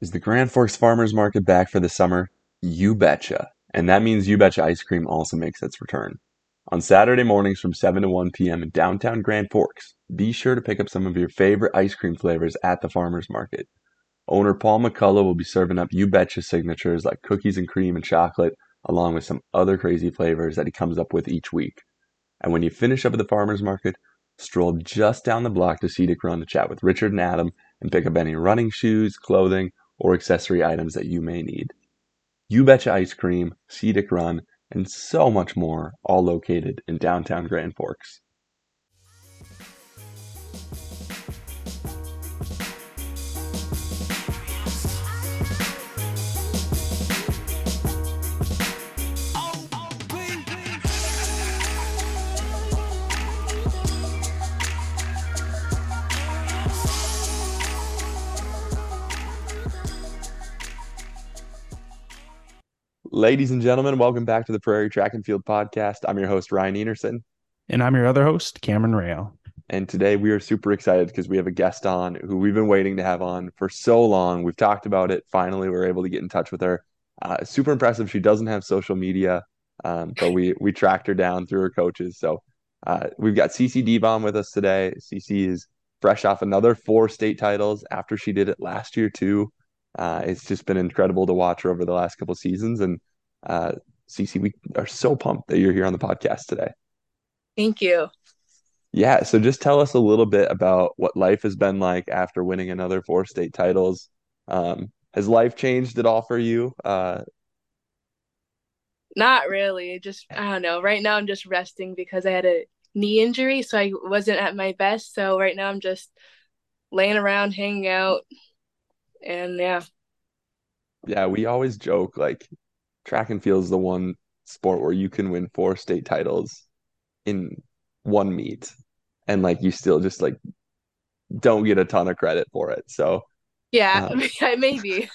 Is the Grand Forks Farmers Market back for the summer? You betcha. And that means You Betcha Ice Cream also makes its return. On Saturday mornings from 7 to 1 p.m. in downtown Grand Forks, be sure to pick up some of your favorite ice cream flavors at the farmers market. Owner Paul McCullough will be serving up You Betcha signatures like cookies and cream and chocolate, along with some other crazy flavors that he comes up with each week. And when you finish up at the farmers market, stroll just down the block to Scenic Run to chat with Richard and Adam and pick up any running shoes, clothing, or accessory items that you may need. You Betcha Ice Cream, Scenic Run, and so much more, all located in downtown Grand Forks. Ladies and gentlemen, welcome back to the Prairie Track and Field Podcast. I'm your host, Ryan Enerson. And I'm your other host, Cameron Rail. And today we are super excited because we have a guest on who we've been waiting to have on for so long. We've talked about it. Finally, we are able to get in touch with her. Uh, super impressive. She doesn't have social media, um, but we we tracked her down through her coaches. So uh, we've got Cece Deebom with us today. Cece is fresh off another four state titles after she did it last year too. Uh, it's just been incredible to watch her over the last couple seasons. And uh, Cece, we are so pumped that you're here on the podcast today. Thank you. Yeah. So just tell us a little bit about what life has been like after winning another four state titles. Um, has life changed at all for you? Uh, Not really. Just, I don't know. Right now, I'm just resting because I had a knee injury. So I wasn't at my best. So right now, I'm just laying around, hanging out. And yeah. Yeah. We always joke like track and field is the one sport where you can win four state titles in one meet. And like you still just like don't get a ton of credit for it. So yeah um, maybe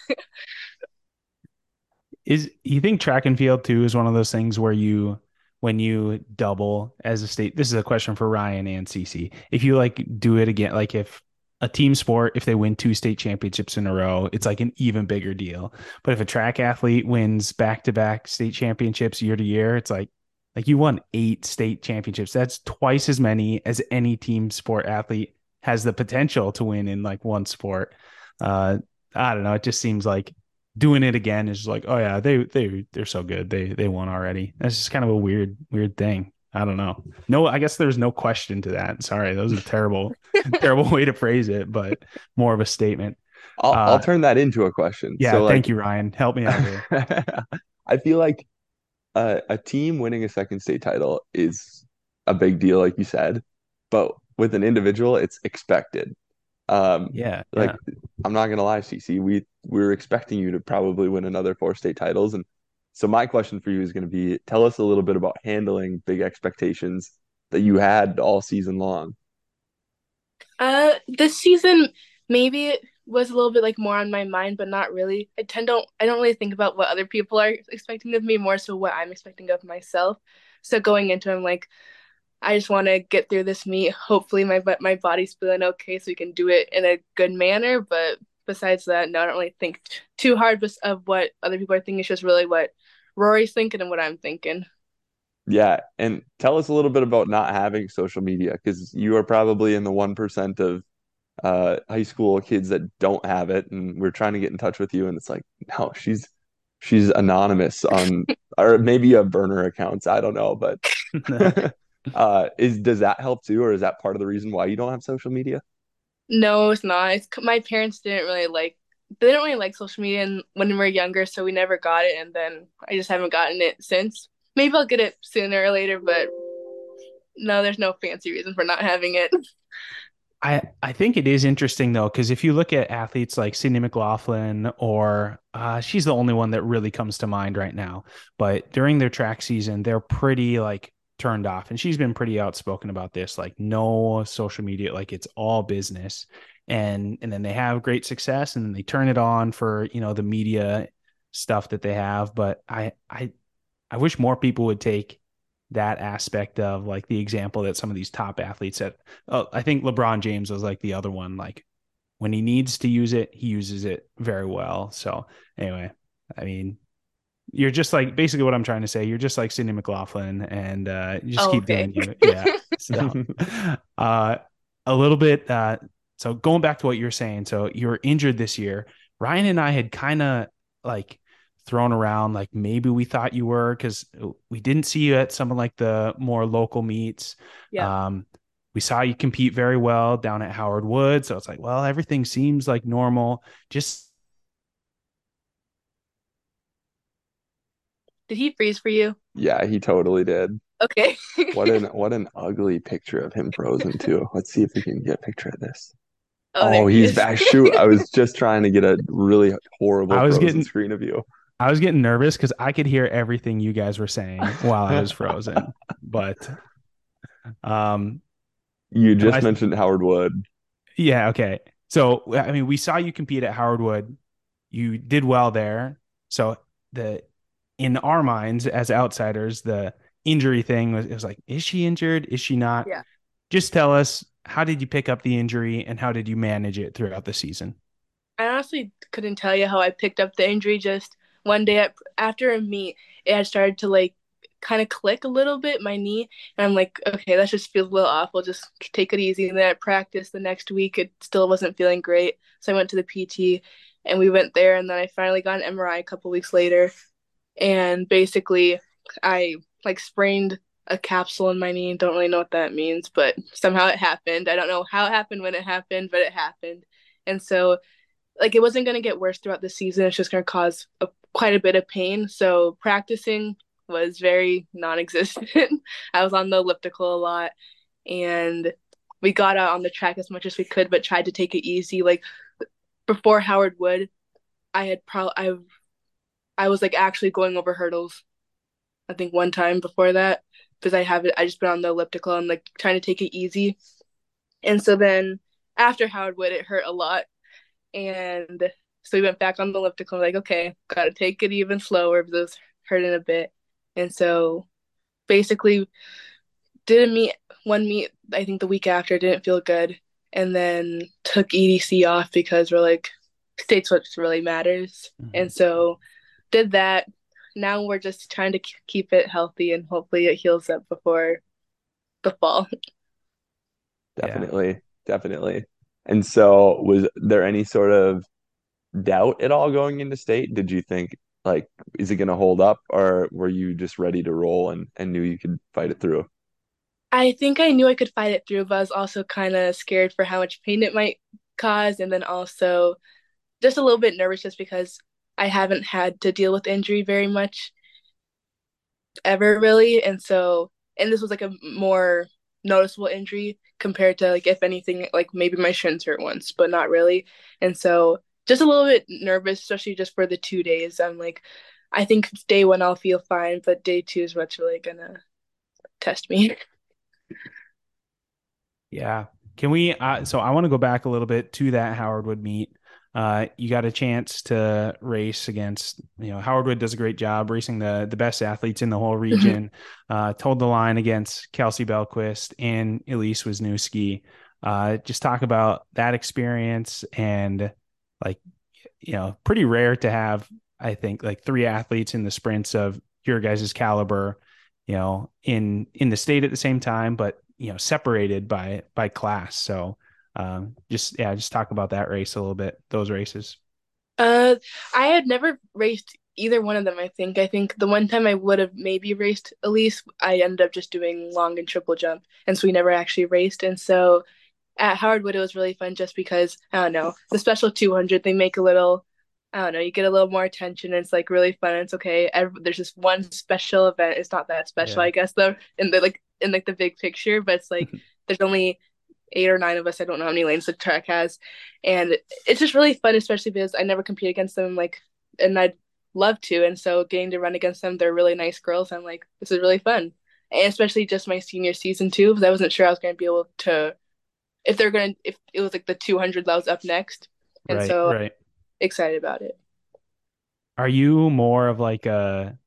is you think track and field too is one of those things where you when you double as a state this is a question for ryan and Cece if you like do it again like if a team sport, if they win two state championships in a row, it's like an even bigger deal. But if a track athlete wins back to back state championships year to year, it's like like you won eight state championships. That's twice as many as any team sport athlete has the potential to win in like one sport. Uh, I don't know. It just seems like doing it again is like, oh yeah, they they they're so good. They they won already. That's just kind of a weird weird thing. I don't know. No, I guess there's no question to that. Sorry, that was a terrible, terrible way to phrase it, but more of a statement. I'll, uh, I'll turn that into a question. Yeah, so, thank you, Ryan. Help me out here. I feel like a, a team winning a second state title is a big deal, like you said, but with an individual, it's expected. Um, yeah, like yeah. I'm not gonna lie, Cece, we we were expecting you to probably win another four state titles, and so my question for you is going to be tell us a little bit about handling big expectations that you had all season long. Uh this season maybe it was a little bit like more on my mind but not really. I tend don't I don't really think about what other people are expecting of me more so what I'm expecting of myself. So going into it, I'm like I just want to get through this meet. Hopefully my my body's feeling okay so we can do it in a good manner, but besides that, no, I don't really think t- too hard of what other people are thinking. It's just really what Rory's thinking and what I'm thinking. Yeah, and tell us a little bit about not having social media because you are probably in the one percent of uh, high school kids that don't have it, and we're trying to get in touch with you, and it's like, no, she's she's anonymous on, or maybe a burner accounts. I don't know, but uh, is does that help too, or is that part of the reason why you don't have social media? No, it's not. It's, my parents didn't really like they didn't really like social media and when we were younger, so we never got it, and then I just haven't gotten it since. Maybe I'll get it sooner or later, but no, there's no fancy reason for not having it. I, I think it is interesting though, because if you look at athletes like Sydney McLaughlin, or uh, she's the only one that really comes to mind right now, but during their track season, they're pretty like turned off. And she's been pretty outspoken about this, like no social media, like it's all business and and then they have great success and then they turn it on for you know the media stuff that they have but i i i wish more people would take that aspect of like the example that some of these top athletes that oh, i think lebron james was like the other one like when he needs to use it, he uses it very well. So anyway, I mean, you're just like basically what I'm trying to say. You're just like Sydney McLaughlin, and uh, you just Oh, keep okay. doing you. Yeah. So, uh, a little bit. Uh, so going back to what you're saying, so you were injured this year. Ryan and I had kind of like thrown around like maybe we thought you were because we didn't see you at some of like the more local meets. Yeah. Um, we saw you compete very well down at Howard Wood, so it's like, well, everything seems like normal. Just Did he freeze for you? Yeah, he totally did. Okay. What an what an ugly picture of him frozen too. Let's see if we can get a picture of this. Oh, Oh, he's is. back. Shoot, I was just trying to get a really horrible I was frozen getting- screen of you. I was getting nervous because I could hear everything you guys were saying while I was frozen. But um You just I- mentioned Howard Wood. yeah, okay. So I mean we saw you compete at Howard Wood. You did well there. So the in our minds as outsiders, the injury thing was it was like, is she injured? Is she not? Yeah. Just tell us how did you pick up the injury and how did you manage it throughout the season? I honestly couldn't tell you how I picked up the injury. Just one day after a meet, it had started to like kind of click a little bit, my knee. And I'm like, okay, that just feels a little. We'll just take it easy. And then at practice the next week, it still wasn't feeling great. So I went to the PT and we went there. And then I finally got an MRI a couple weeks later. And basically, I like sprained a capsule in my knee. Don't really know what that means, but somehow it happened. I don't know how it happened when it happened, but it happened. And so like it wasn't going to get worse throughout the season. It's just going to cause a, quite a bit of pain. So practicing was very non-existent. I was on the elliptical a lot, and we got out on the track as much as we could, but tried to take it easy. Like before Howard Wood, I had probably I I was like actually going over hurdles. I think one time before that because I have it. I just been on the elliptical and like trying to take it easy. And so then after Howard Wood, it hurt a lot and so we went back on the elliptical like okay gotta take it even slower because it was hurting a bit and so basically didn't meet one meet i think the week after didn't feel good and then took edc off because we're like states what really matters Mhm. and so did that now we're just trying to keep it healthy and hopefully it heals up before the fall Yeah. Definitely, definitely. And so, was there any sort of doubt at all going into state? Did you think like, is it going to hold up, or were you just ready to roll and and knew you could fight it through? I think I knew I could fight it through, but I was also kind of scared for how much pain it might cause, and then also just a little bit nervous just because I haven't had to deal with injury very much ever really, and so and this was like a more noticeable injury compared to like if anything like maybe my shins hurt once, but not really, and so just a little bit nervous, especially just for the two days. I'm like, I think day one I'll feel fine, but day two is what's really gonna test me. Yeah. Can we? Uh, so I want to go back a little bit to that Howard Wood meet. Uh, you got a chance to race against, you know, Howard Wood does a great job racing the the best athletes in the whole region. uh, told the line against Kelsey Belquist and Elise Wisniewski. Uh, just talk about that experience and like, you know, pretty rare to have. I think like three athletes in the sprints of your guys' caliber, you know, in in the state at the same time, but you know, separated by by class. So um, just yeah, just talk about that race a little bit. Those races. Uh, I had never raced either one of them. I think. I think the one time I would have maybe raced Elise, I ended up just doing long and triple jump, and so we never actually raced. And so at Howard Wood, it was really fun just because I don't know the special 200. They make a little. I don't know. You get a little more attention. And it's like really fun. It's okay. Every, there's just one special event. It's not that special, Yeah. I guess, though. In the like in like the big picture, but it's like there's only eight or nine of us. I don't know how many lanes the track has, and it's just really fun, especially because I never compete against them. Like, and I'd love to, and so getting to run against them, they're really nice girls. I'm like, this is really fun, and especially just my senior season too, because I wasn't sure I was going to be able to, if they're going to, if it was like the 200 that was up next, and right, so right. excited about it. Are you more of like a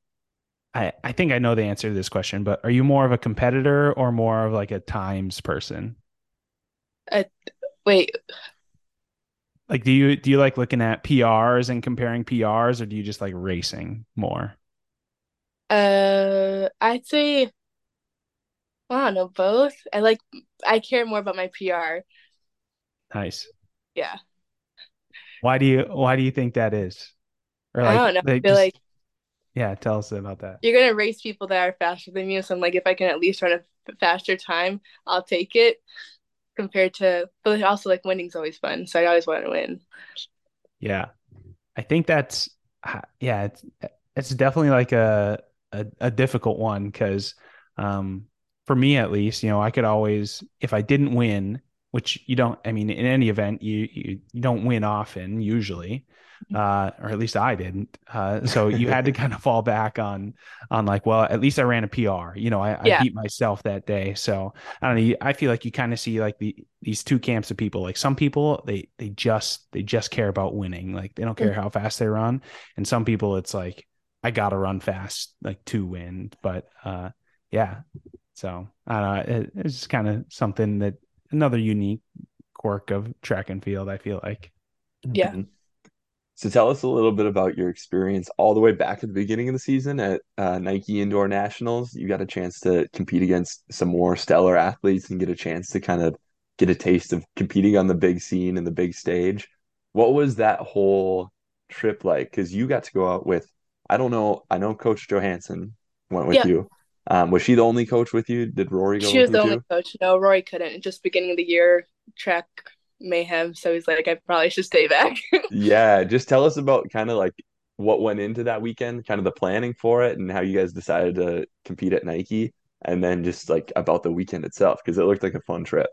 I, I think I know the answer to this question, but are you more of a competitor or more of like a times person? Wait, Like, do you do you like looking at PRs and comparing PRs, or do you just like racing more? Uh, I'd say I don't know both. I like I care more about my PR. Nice. Yeah. Why do you Why do you think that is? Or I don't know. I feel just like yeah, tell us about that. you're gonna race people that are faster than you. So I'm like, if I can at least run a faster time, I'll take it. Compared to, but also like winning's always fun. So I always want to win. Yeah, I think that's uh, yeah, it's it's definitely like a a, a difficult one because um for me at least, you know, I could always if I didn't win, which you don't, I mean, in any event, you you, you don't win often usually. Uh, or at least I didn't. Uh, so you had to kind of fall back on on like, well, at least I ran a PR. You know, I, I Yeah. beat myself that day. So I don't know. I feel like you kind of see like the these two camps of people. Like some people, they they just they just care about winning. Like they don't care how fast they run. And some people, it's like I gotta run fast, like to win. But uh, yeah. So I don't know. It, it's just kind of something that another unique quirk of track and field. I feel like. Yeah. So tell us a little bit about your experience all the way back at the beginning of the season at uh, Nike Indoor Nationals. You got a chance to compete against some more stellar athletes and get a chance to kind of get a taste of competing on the big scene and the big stage. What was that whole trip like? Because you got to go out with, I don't know, I know Coach Johansson went with you. Um, was she the only coach with you? Did Rory go with you? She was the only too? coach. No, Rory couldn't. Just beginning of the year track mayhem. So he's like, I probably should stay back. Yeah, just tell us about kind of like what went into that weekend, kind of the planning for it, and how you guys decided to compete at Nike, and then just like about the weekend itself, because it looked like a fun trip.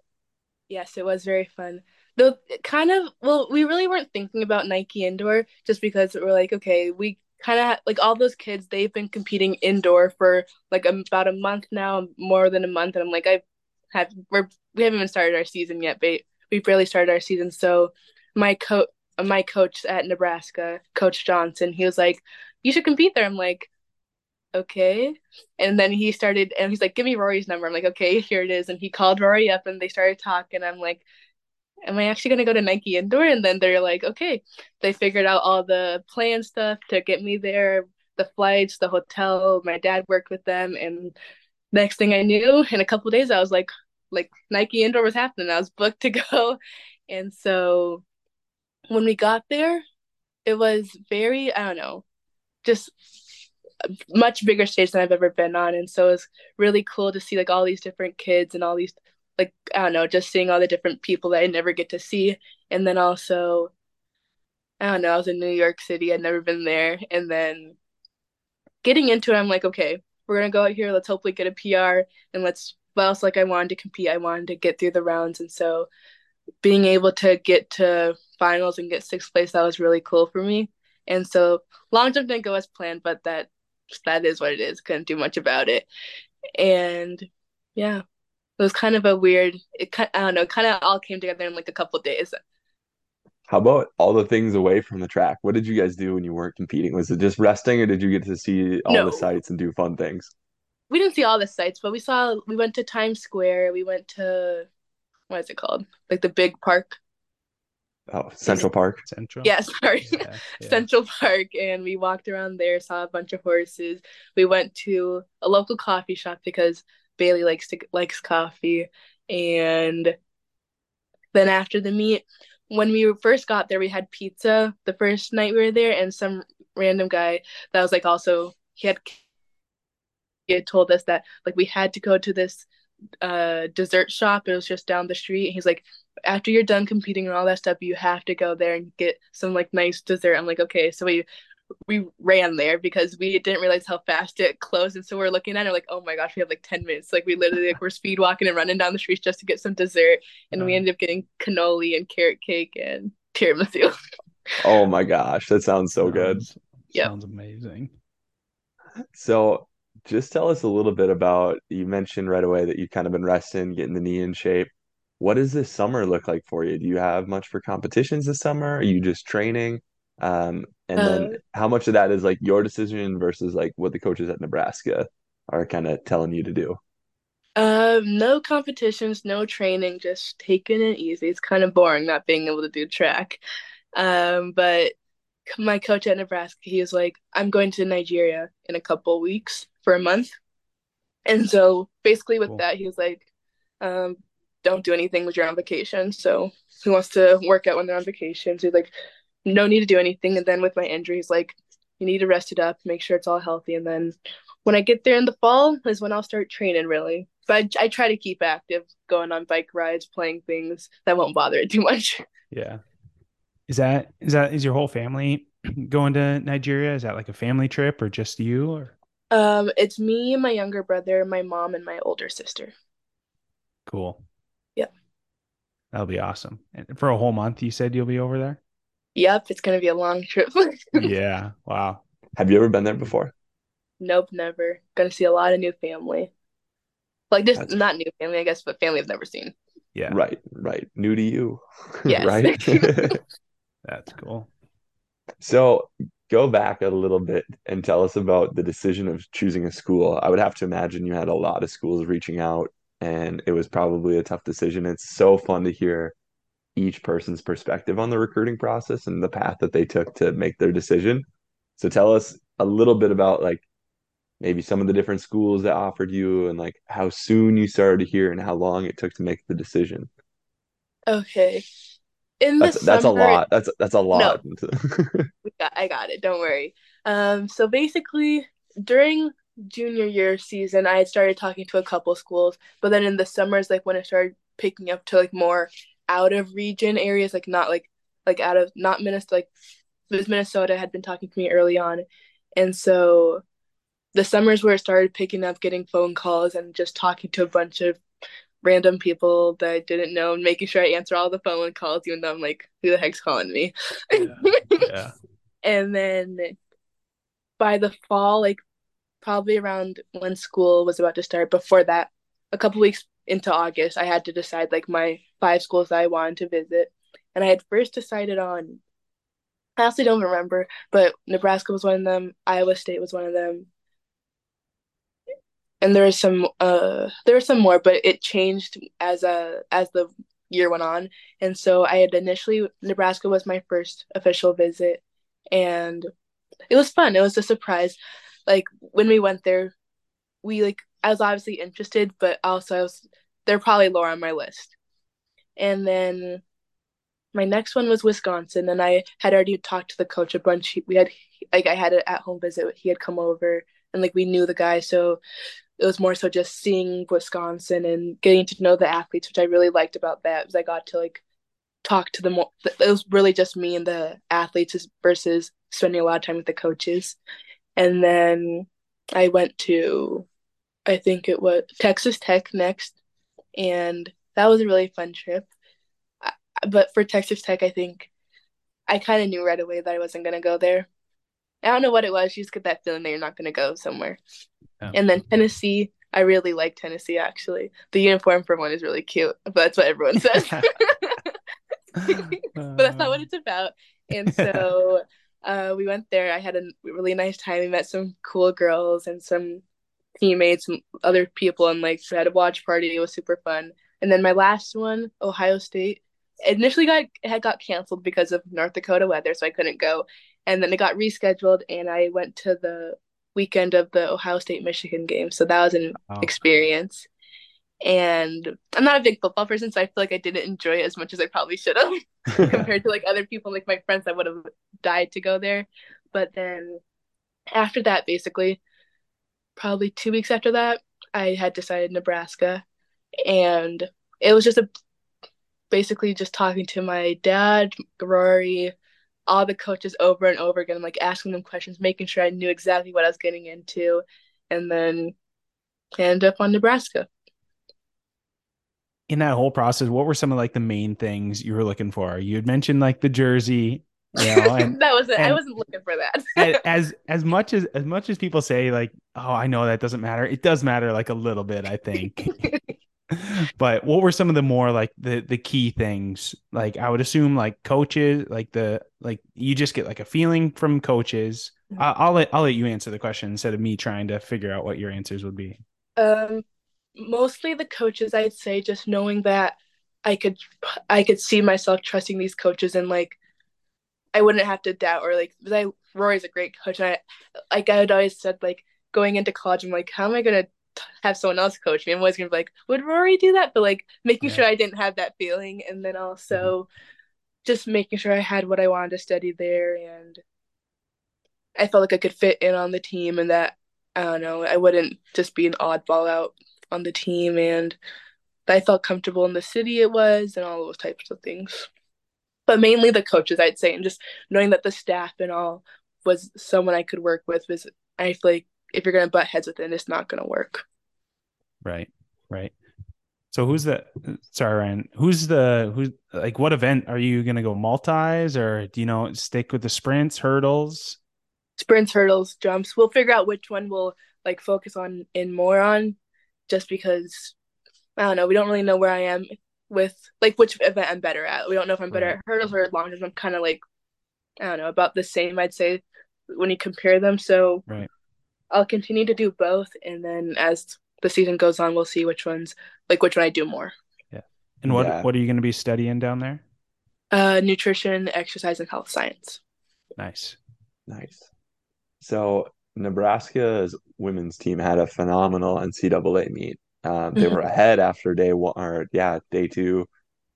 Yes, it was very fun. Though kind of, well, we really weren't thinking about Nike Indoor just because we're like, okay, we kind of like all those kids, they've been competing indoor for like about a month now, more than a month, and I'm like, I have we're we haven't even started our season yet, but we barely started our season. So my coach, my coach at Nebraska, Coach Johnson, he was like, you should compete there. I'm like, okay. And then he started, and he's like, give me Rory's number. I'm like, okay, here it is. And he called Rory up, and they started talking. I'm like am I actually gonna go to Nike Indoor? And then they're like, okay. They figured out all the plan stuff to get me there, the flights, the hotel. My dad worked with them, and next thing I knew, in a couple days, I was like, like Nike Indoor was happening. I was booked to go, and so when we got there, it was very, I don't know, just much bigger stage than I've ever been on, and so it was really cool to see like all these different kids and all these like I don't know, just seeing all the different people that I never get to see, and then also I don't know, I was in New York City, I'd never been there, and then getting into it, I'm like, okay, we're gonna go out here, let's hopefully get a PR, and let's. Well, else like I wanted to compete, I wanted to get through the rounds, and so being able to get to finals and get sixth place, that was really cool for me. And so long jump didn't go as planned, but that that is what it is. Couldn't do much about it. And yeah, it was kind of a weird. It I don't know, kind of all came together in like a couple days. How about all the things away from the track? What did you guys do when you weren't competing? Was it just resting, or did you get to see all the No, sights and do fun things? We didn't see all the sights, but we saw. We went to Times Square. We went to what is it called? Like the big park. Oh, Central Park. Central. yeah, sorry. Yeah, yeah. Central Park and we walked around there, saw a bunch of horses. We went to a local coffee shop because Bailey likes to likes coffee. And then after the meet, when we first got there, we had pizza the first night we were there, and some random guy that was like also he had told us that like we had to go to this uh dessert shop. It was just down the street. He's like, after you're done competing and all that stuff, you have to go there and get some like nice dessert. I'm like, okay. So we we ran there because we didn't realize how fast it closed. And so we're looking at it like, oh my gosh, we have like 10 minutes. Like we literally like we're speed walking and running down the streets just to get some dessert. And we Uh, ended up getting cannoli and carrot cake and tiramisu. Oh my gosh, that sounds so good. sounds Yep. sounds amazing. So just tell us a little bit about, you mentioned right away that you've kind of been resting, getting the knee in shape. What does this summer look like for you? Do you have much for competitions this summer? Are you just training? Um, and then Uh, how much of that is like your decision versus like what the coaches at Nebraska are kind of telling you to do? Um, no competitions, no training, just taking it easy. It's kind of boring not being able to do track. Um, but my coach at Nebraska, he was like, I'm going to Nigeria in a couple weeks for a month. And so basically with Cool. that, he was like, um, don't do anything with your on vacation. So he wants to work out when they're on vacation. So he's like, no need to do anything. And then with my injury, he's like, you need to rest it up, make sure it's all healthy. And then when I get there in the fall is when I'll start training really. But I, I try to keep active, going on bike rides, playing things that won't bother it too much. Yeah. Is that is that is your whole family going to Nigeria? Is that like a family trip or just you or Um, it's me, my younger brother, my mom, and my older sister. cool? Yeah. That'll be awesome. And for a whole month, you said you'll be over there? Yep, it's gonna be a long trip. Yeah. Wow. Have you ever been there before? Nope, never. Gonna see a lot of new family. Like just That's- not new family, I guess, but family I've never seen. Yeah. Right, right. New to you. Yes. right? That's cool. so go back a little bit and tell us about the decision of choosing a school. I would have to imagine you had a lot of schools reaching out and it was probably a tough decision. It's so fun to hear each person's perspective on the recruiting process and the path that they took to make their decision. So tell us a little bit about like maybe some of the different schools that offered you and like how soon you started to hear and how long it took to make the decision. Okay. In the That's that's a lot. That's that's a lot. got, I got it. Don't worry. Um, so basically, during junior year season, I had started talking to a couple schools, but then in the summers, like when I started picking up to like more out of region areas, like not like like out of not Minnesota, like was Minnesota had been talking to me early on, and so the summers where it started picking up, getting phone calls and just talking to a bunch of random people that I didn't know and making sure I answer all the phone calls, even though I'm like, who the heck's calling me? Yeah. Yeah. And then by the fall, like probably around when school was about to start, before that, a couple weeks into August, I had to decide like my five schools that I wanted to visit. And I had first decided on, I honestly don't remember, but Nebraska was one of them, Iowa State was one of them. And there was some uh there were some more, but it changed as a as the year went on. And so I had initially Nebraska was my first official visit and it was fun. It was a surprise. Like when we went there, we like I was obviously interested, but also I was they're probably lower on my list. And then my next one was Wisconsin, and I had already talked to the coach a bunch. We had like I had an at home visit. He had come over, and like we knew the guy, so it was more so just seeing Wisconsin and getting to know the athletes, which I really liked about that. Was I got to like talk to them. It was really just me and the athletes versus spending a lot of time with the coaches. And then I went to, I think it was Texas Tech next, and that was a really fun trip. But for Texas Tech, I think I kind of knew right away that I wasn't gonna go there. I don't know what it was. You just get that feeling that you're not gonna go somewhere. Yeah. And then Tennessee, I really like Tennessee actually. The uniform for one is really cute, but that's what everyone says. but that's not what it's about. And so uh, we went there. I had a really nice time. We met some cool girls and some teammates and other people, and like we had a watch party. It was super fun. And then my last one, Ohio State, initially got had got canceled because of North Dakota weather, so I couldn't go. And then it got rescheduled, and I went to the weekend of the Ohio State Michigan game. So that was an Wow. experience. And I'm not a big football person, so I feel like I didn't enjoy it as much as I probably should have compared to like other people, like my friends that would have died to go there. But then after that, basically, probably two weeks after that, I had decided Nebraska. And it was just a basically just talking to my dad, Rory, all the coaches over and over again, like asking them questions, making sure I knew exactly what I was getting into, and then end up on Nebraska. in that whole process, what were some of like the main things you were looking for? You had mentioned like the jersey, you know, and that wasn't I wasn't looking for that. as as much as as much as people say like, oh, I know that doesn't matter. It does matter like a little bit, I think. but what were some of the more like the the key things? Like I would assume like coaches, like the like you just get like a feeling from coaches. I, I'll let I'll let you answer the question instead of me trying to figure out what your answers would be. Um, mostly the coaches, I'd say, just knowing that I could I could see myself trusting these coaches and like I wouldn't have to doubt or like I Rory's a great coach and I like I had always said like going into college I'm like how am I gonna have someone else coach me I'm always gonna be like would Rory do that but like making Yeah. sure I didn't have that feeling and then also mm-hmm. just making sure I had what I wanted to study there and I felt like I could fit in on the team and that I don't know I wouldn't just be an oddball out on the team and I felt comfortable in the city it was and all those types of things. But mainly the coaches, I'd say, and just knowing that the staff and all was someone I could work with was I feel like if you're gonna butt heads with it, it's not gonna work. Right. Right. So who's the sorry, Ryan, who's the who's like what event are you gonna go multis or do you know stick with the sprints, hurdles? Sprints, hurdles, jumps. We'll figure out which one we'll like focus on in more on, just because I don't know. We don't really know where I am with like which event I'm better at. We don't know if I'm better Right. at hurdles or long jumps. I'm kind of like I don't know about the same. I'd say when you compare them. So Right. I'll continue to do both, and then as the season goes on, we'll see which ones like which one I do more. Yeah. And what Yeah. what are you gonna be studying down there? Uh, nutrition, exercise, and health science. Nice. Nice. So Nebraska's women's team had a phenomenal NCAA meet. Um, they Mhm. were ahead after day one, or yeah, day two,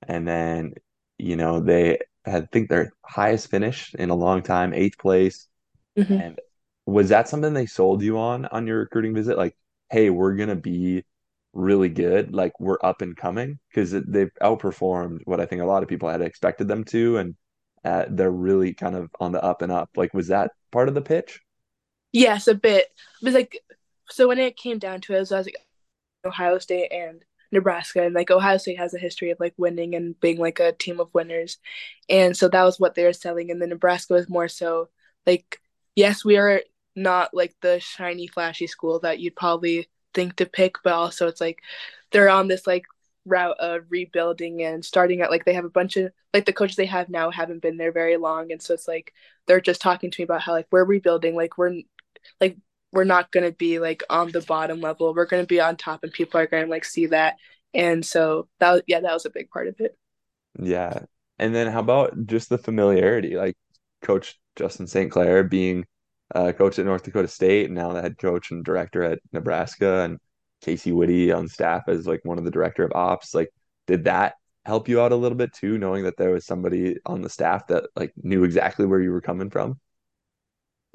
and then you know they had I think their highest finish in a long time, eighth place. Mhm. And was that something they sold you on on your recruiting visit? Like, hey, we're gonna be really good, like we're up and coming, because they've outperformed what I think a lot of people had expected them to, and uh, they're really kind of on the up and up. Like, was that part of the pitch? Yes, a bit. It was like so when it came down to it, was, I was like Ohio State and Nebraska, and like Ohio State has a history of like winning and being like a team of winners, and so that was what they were selling. And then Nebraska was more so like, yes, we are not like the shiny, flashy school that you'd probably think to pick, but also it's like they're on this like route of rebuilding and starting at like they have a bunch of like the coaches they have now haven't been there very long, and so it's like they're just talking to me about how like we're rebuilding, like we're like we're not going to be like on the bottom level. We're going to be on top and people are going to like see that. And so that was, yeah, that was a big part of it. Yeah. And then how about just the familiarity? Like Coach Justin St. Clair being uh, coach at North Dakota State and now the head coach and director at Nebraska and Casey Whitty on staff as like one of the director of ops. Like, did that help you out a little bit too, knowing that there was somebody on the staff that like knew exactly where you were coming from?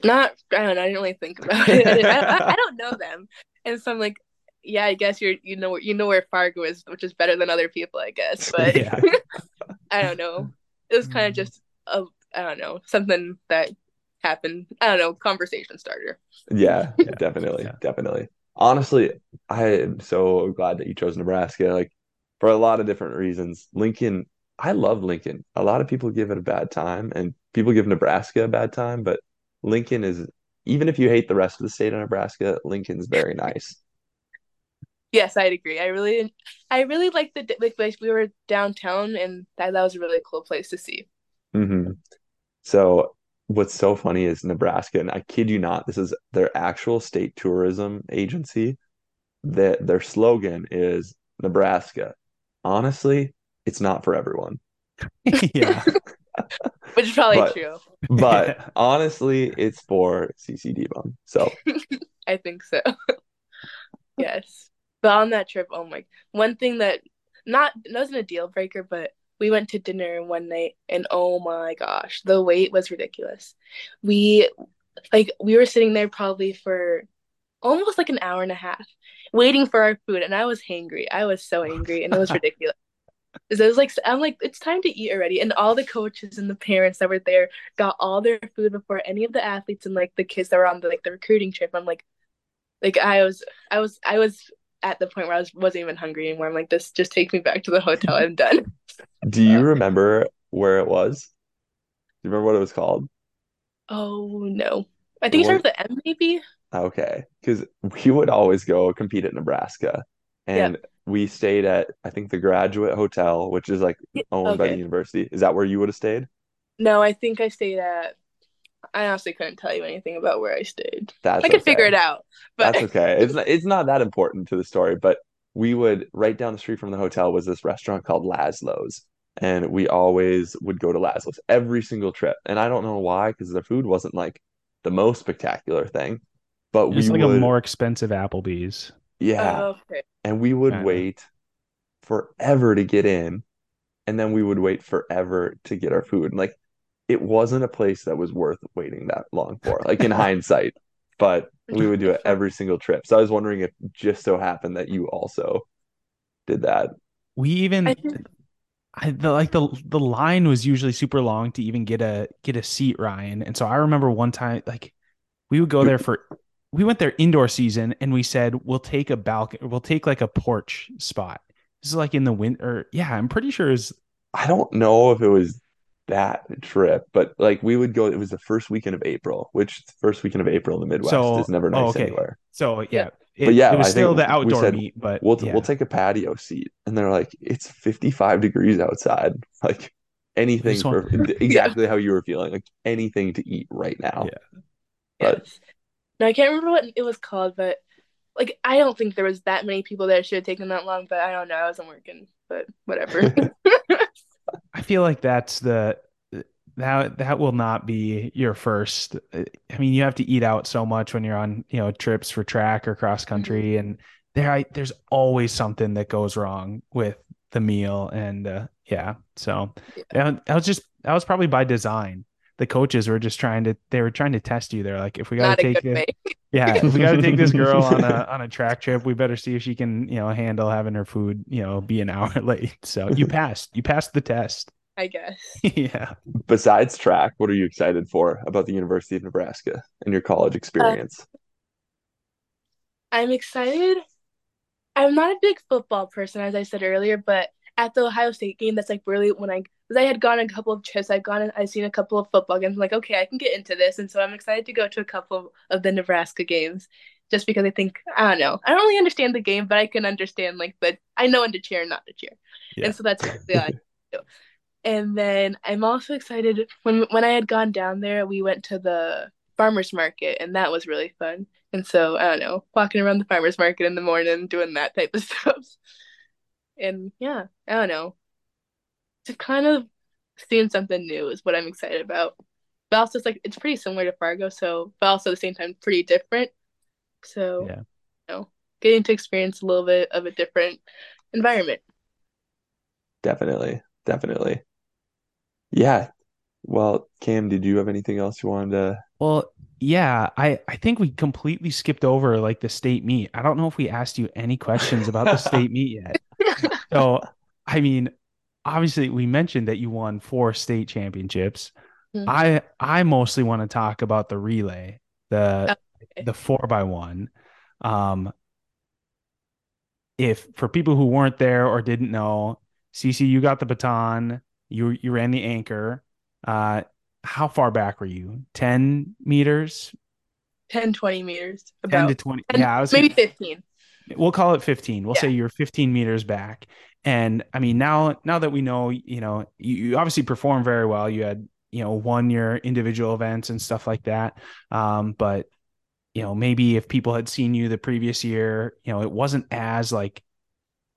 Not, I don't know. I didn't really think about it. I, I, I don't know them. And so I'm like, yeah, I guess you're, you know, you know where Fargo is, which is better than other people, I guess. But Yeah. I don't know. It was kind of just a, I don't know, something that happened. I don't know, conversation starter. Yeah, Yeah. definitely, Yeah. definitely. Honestly, I am so glad that you chose Nebraska, like for a lot of different reasons. Lincoln, I love Lincoln. A lot of people give it a bad time, and people give Nebraska a bad time, but Lincoln is, even if you hate the rest of the state of Nebraska, Lincoln's very nice. Yes, I'd agree. I really, I really like the like, like we were downtown, and that that was a really cool place to see. hmm So what's so funny is Nebraska, and I kid you not, this is their actual state tourism agency. That their slogan is Nebraska. Honestly, it's not for everyone. yeah. Which is probably But- true. But Yeah. honestly, it's for Cece Deebom. So I think so. yes. But on that trip, oh my, one thing that not it wasn't a deal breaker, but we went to dinner one night and oh my gosh, the wait was ridiculous. We like we were sitting there probably for almost like an hour and a half waiting for our food and I was hangry. I was so angry and it was ridiculous. 'Cause It was like I'm like it's time to eat already, and all the coaches and the parents that were there got all their food before any of the athletes and like the kids that were on the like the recruiting trip. I'm like, like I was, I was, I was at the point where I was wasn't even hungry anymore. I'm like, this just takes me back to the hotel. I'm done. do you remember where it was? Do you remember what it was called? Oh no, I think it starts with M maybe. Okay, because we would always go compete at Nebraska, and we stayed at I think the Graduate Hotel, which is like Yeah, owned by the university. Is that where you would have stayed? No, I think I stayed at. I honestly couldn't tell you anything about where I stayed. That's I could figure it out, but That's okay. It's not, it's not that important to the story, but we would right down the street from the hotel was this restaurant called Laszlo's. And we always would go to Laszlo's every single trip. And I don't know why, because their food wasn't like the most spectacular thing. But It's we like would, a more expensive Applebee's. yeah. Oh, okay. And we would Kinda. wait forever to get in. And then we would wait forever to get our food. And like, it wasn't a place that was worth waiting that long for, like in hindsight. But we would do it every single trip. So I was wondering if just so happened that you also did that. We even I I, the like the the line was usually super long to even get a get a seat, Ryan. And so I remember one time like we would go there for we went there indoor season and we said we'll take a balcony we'll take like a porch spot. This is like in the winter. Yeah, I'm pretty sure is I don't know if it was that trip, but like we would go, it was the first weekend of April, which the first weekend of April in the Midwest So- is never oh, nice okay. anywhere. so yeah. Yeah. It, But yeah, it was I still think the we outdoor said meet, but We'll yeah. we'll take a patio seat, and they're like, it's 55 degrees outside. Like anything for want- exactly how you were feeling, like anything to eat right now. Yeah. But- Yes. No, I can't remember what it was called, but like I don't think there was that many people that should have taken that long, but I don't know. I wasn't working, but whatever. I feel like that's the that that will not be your first. I mean, you have to eat out so much when you're on you know trips for track or cross country, and there I, there's always something that goes wrong with the meal, and uh, yeah, so Yeah. that, that was just that was probably by design. The coaches were just trying to they were trying to test you. They're like, if we got to a take way. yeah, we got to take this girl on a on a track trip, we better see if she can, you know, handle having her food, you know, be an hour late. So you passed. You passed the test. I guess. yeah. Besides track, what are you excited for about the University of Nebraska and your college uh, experience? I'm excited. I'm not a big football person, as I said earlier, but at the Ohio State game, that's like really when I, because I had gone a couple of trips, I've gone and I've seen a couple of football games. I'm like, okay, I can get into this, and so I'm excited to go to a couple of, of the Nebraska games, just because I think I don't know, I don't really understand the game, but I can understand like the I know when to cheer and not to cheer, Yeah. and so that's what I do. And then I'm also excited when when I had gone down there, we went to the farmers market, and that was really fun. And so I don't know, walking around the farmers market in the morning, doing that type of stuff. And yeah, I don't know. Just kind of seeing something new is what I'm excited about. But also it's like it's pretty similar to Fargo, so but also at the same time pretty different. So Yeah. you know, getting to experience a little bit of a different environment. Definitely, definitely. Yeah. Well, Cam, did you have anything else you wanted to? Well, yeah, I I think we completely skipped over like the state meet. I don't know if we asked you any questions about the state meet yet. So, I mean, obviously we mentioned that you won four state championships. Mhm. I I mostly want to talk about the relay, the Okay. the four by one. Um, if for people who weren't there or didn't know, Cece, you got the baton. You you ran the anchor. Uh, how far back were you? Ten meters, 10, 20 meters. ten to twenty. 10 Yeah, I was maybe gonna- 15. we'll call it 15 we'll Yeah. say you're 15 meters back and i mean now now that we know you know you, you obviously performed very well you had you know won your individual events and stuff like that um but you know maybe if people had seen you the previous year you know it wasn't as like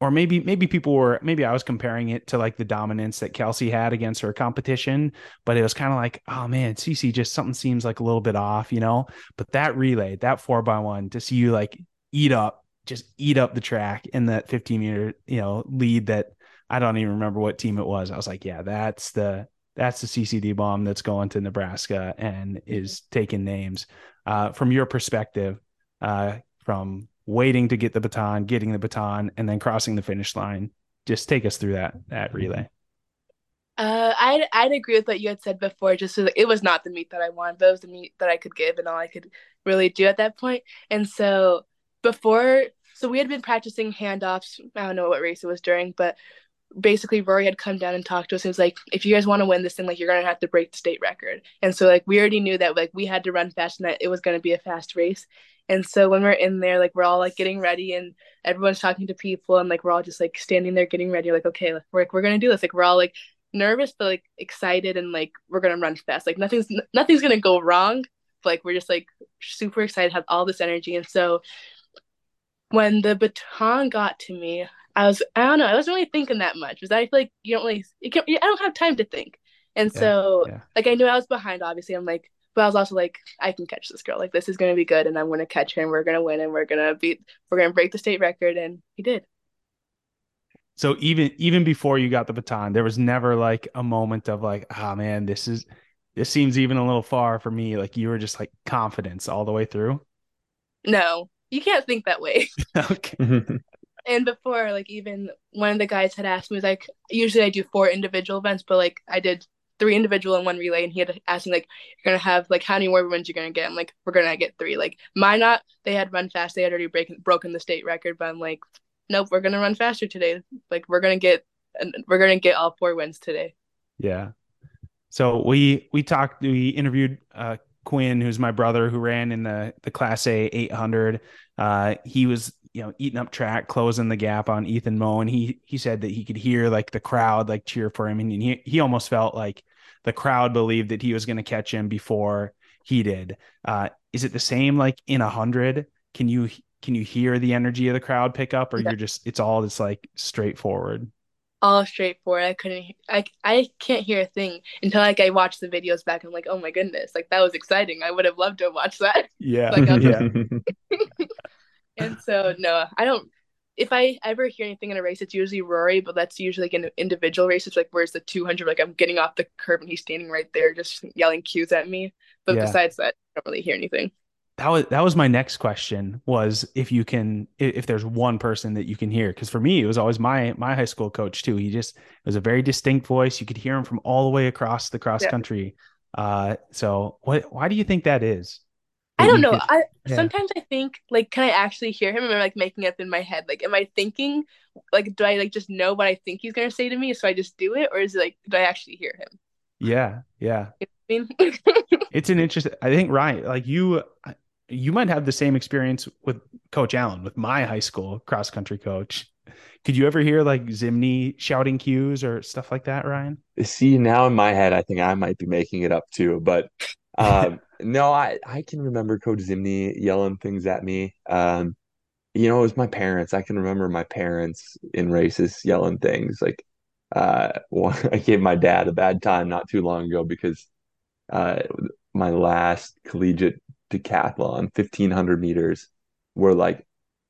or maybe maybe people were maybe I was comparing it to like the dominance that Kelsey had against her competition, but it was kind of like, oh man, Cece just something seems like a little bit off, you know. But that relay, that four by one, to see you like eat up, just eat up the track in that 15 meter, you know, lead that I don't even remember what team it was. I was like, yeah, that's the that's the Cece Deebom that's going to Nebraska and is taking names. Uh, from your perspective, uh, from waiting to get the baton, getting the baton, and then crossing the finish line. Just take us through that that relay. Uh, I'd I'd agree with what you had said before. Just so it was not the meet that I wanted, but it was the meet that I could give and all I could really do at that point. And so before, so we had been practicing handoffs. I don't know what race it was during, but basically Rory had come down and talked to us. He was like, "If you guys want to win this thing, like you're gonna have to break the state record." And so like we already knew that like we had to run fast and that it was gonna be a fast race. And so when we're in there, like we're all like getting ready and everyone's talking to people and like we're all just like standing there getting ready. Like okay, like, we're we're gonna do this. Like we're all like nervous but like excited and like we're gonna run fast. Like nothing's nothing's gonna go wrong. But, like we're just like super excited, have all this energy, and so when the baton got to me, I was I don't know, I wasn't really thinking that much because I feel like you don't really you can't, I don't have time to think. And Yeah, so yeah. like I knew I was behind, obviously. I'm like, but I was also like, I can catch this girl. Like this is gonna be good, and I'm gonna catch her, and we're gonna win, and we're gonna beat, we're gonna break the state record, and he did. So even even before you got the baton, there was never like a moment of like, ah man, this is this seems even a little far for me. Like you were just like confidence all the way through. No, you can't think that way. okay. and before, like even one of the guys had asked me, was like, usually I do four individual events, but like I did three individual and one relay, and he had asked me like, you're gonna have like how many more wins you're gonna get? I'm like, we're gonna get three. Like mine not, they had run fast, they had already breaking broken the state record, but I'm like, nope, we're gonna run faster today. Like we're gonna get, we're gonna get all four wins today. Yeah. So we we talked we interviewed uh Quinn, who's my brother who ran in the the class A 800. Uh he was, you know, eating up track, closing the gap on Ethan Moe and he he said that he could hear like the crowd like cheer for him and he he almost felt like the crowd believed that he was going to catch him before he did. Uh is it the same like in a 100? Can you can you hear the energy of the crowd pick up or Yeah. you're just it's all just like straightforward? All straightforward. I couldn't, I, I can't hear a thing until like I watched the videos back. I'm like, oh my goodness, like that was exciting. I would have loved to watch that. Yeah. Like, yeah. And so no, I don't. If I ever hear anything in a race, it's usually Rory, but that's usually like in individual races, like where's the 200, like I'm getting off the curb and he's standing right there, just yelling cues at me. But Yeah. besides that, I don't really hear anything. that was that was my next question was if you can if there's one person that you can hear because for me it was always my my high school coach too he just it was a very distinct voice you could hear him from all the way across the cross Yeah. country uh so what why do you think that is I don't know. could- I yeah. sometimes I think like, can I actually hear him? Am I like making it up in my head? Like, am I thinking? Like, do I like just know what I think he's gonna say to me, so I just do it, or is it like, do I actually hear him? yeah yeah You know I mean? it's an interesting i think ryan like you you might have the same experience with coach allen with my high school cross country coach could you ever hear like zimney shouting cues or stuff like that ryan See, now in my head, I think I might be making it up too. But um, no, I, I can remember Coach Zimney yelling things at me. Um, you know, it was my parents. I can remember my parents in races yelling things. Like, uh, one, I gave my dad a bad time not too long ago because uh, my last collegiate decathlon, 1500 meters, were like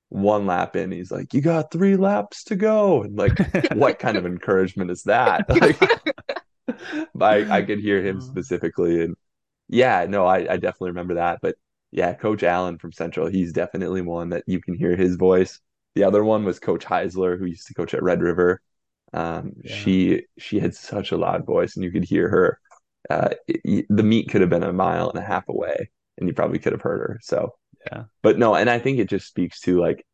one lap in. He's like, You got three laps to go. And like, what kind of encouragement is that? Like, I, I could hear him specifically. And yeah, no, I, I definitely remember that. But yeah, Coach Allen from Central, he's definitely one that you can hear his voice. The other one was Coach Heisler, who used to coach at Red River. Um, Yeah. she she had such a loud voice, and you could hear her. Uh, it- the meet could have been a mile and a half away, and you probably could have heard her. So Yeah. but no, and I think it just speaks to like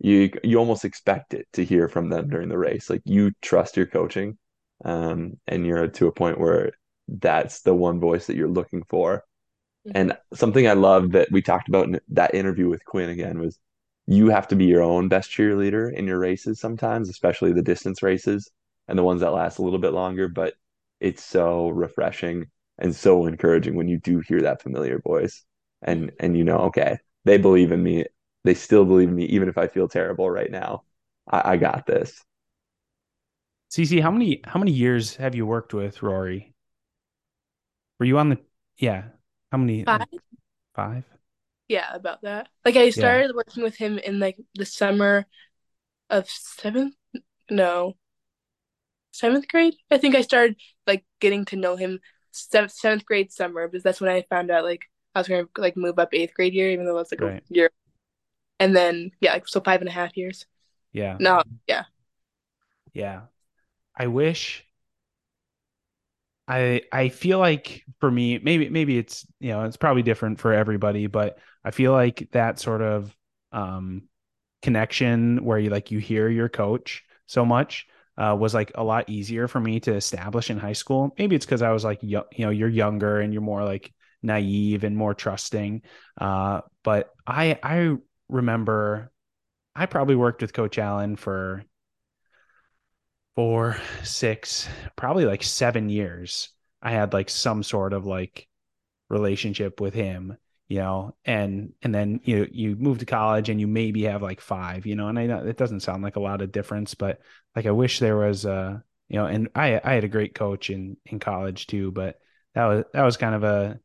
you you almost expect it to hear from them during the race. Like you trust your coaching, um, and you're to a point where that's the one voice that you're looking for. Mm-hmm. And something I love that we talked about in that interview with Quinn again was you have to be your own best cheerleader in your races sometimes, especially the distance races and the ones that last a little bit longer. But it's so refreshing and so encouraging when you do hear that familiar voice and mm-hmm. and you know, okay, they believe in me. They still believe in me, even if I feel terrible right now. I, I got this. Cece, how many how many years have you worked with Rory? Were you on the yeah? How many? Five? Five. Yeah, about that. Like I started working with him in like the summer of seventh, no, seventh grade. I think I started like getting to know him seventh seventh grade summer because that's when I found out like I was gonna like move up eighth grade year, even though that's like Right. a year. And then yeah, like so five and a half years. Yeah. No, yeah, Yeah. I wish I I feel like for me, maybe maybe it's you know, it's probably different for everybody, but I feel like that sort of um connection where you like you hear your coach so much uh, was like a lot easier for me to establish in high school. Maybe it's because I was like, yo- you know, you're younger and you're more like naive and more trusting. Uh, but I I remember I probably worked with Coach Allen for four, six, probably like seven years. I had like some sort of like relationship with him. you know, and and then you you move to college and you maybe have like five, you know, and I know it doesn't sound like a lot of difference, but like I wish there was a you know, and I I had a great coach in in college too, but that was that was kind of a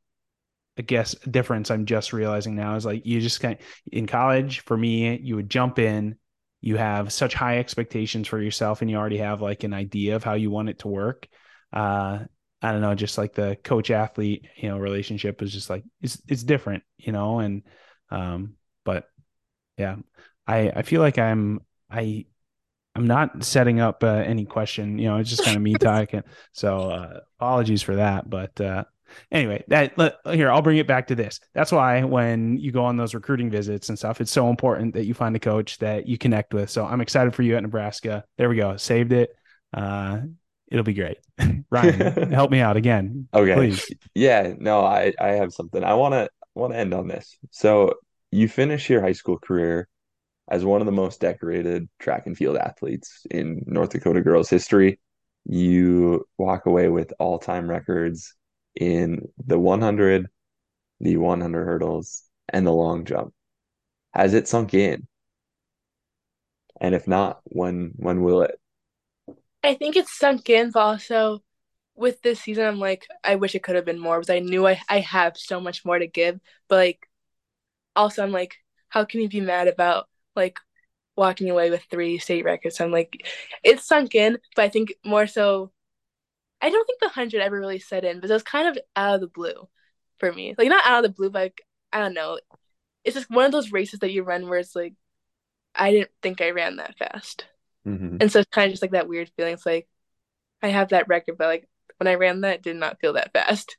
I guess difference I'm just realizing now is like you just kind of, in college for me, you would jump in, you have such high expectations for yourself, and you already have like an idea of how you want it to work. Uh, I don't know, just like the coach athlete, you know, relationship is just like it's it's different, you know, and um, but yeah, I I feel like I'm I I'm not setting up uh, any question, you know, it's just kind of me talking. So uh, apologies for that, but uh, anyway, that let, here I'll bring it back to this. That's why when you go on those recruiting visits and stuff, it's so important that you find a coach that you connect with. So I'm excited for you at Nebraska. There we go, saved it. Uh, it'll be great. Ryan, help me out again. Okay. Please. Yeah, no, I I have something. I want to want to end on this. So, you finish your high school career as one of the most decorated track and field athletes in North Dakota girls history. You walk away with all-time records in the 100, the 100 hurdles, and the long jump. Has it sunk in? And if not, when when will it? I think it's sunk in, but also with this season, I'm like, I wish it could have been more because I knew I, I have so much more to give. But like, also, I'm like, how can you be mad about like walking away with three state records? I'm like, it's sunk in, but I think more so, I don't think the 100 ever really set in, but it was kind of out of the blue for me. Like, not out of the blue, but like, I don't know. It's just one of those races that you run where it's like, I didn't think I ran that fast. Mhm. And so it's kind of just like that weird feeling. It's like I have that record, but like when I ran that, it did not feel that fast.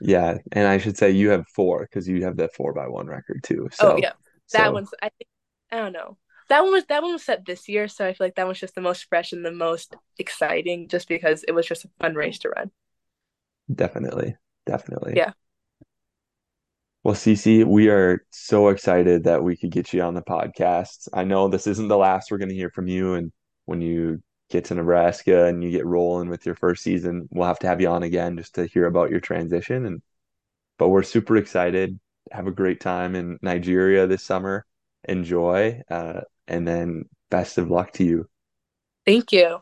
Yeah, and I should say you have four because you have that four by one record too. Oh yeah, that so one's. I think I don't know. That one was that one was set this year, so I feel like that was just the most fresh and the most exciting, just because it was just a fun race to run. definitely, definitely. Yeah. Well, Cece, we are so excited that we could get you on the podcast. I know this isn't the last we're going to hear from you, and when you get to Nebraska and you get rolling with your first season, we'll have to have you on again just to hear about your transition. And but we're super excited. Have a great time in Nigeria this summer. Enjoy, uh, and then best of luck to you. Thank you.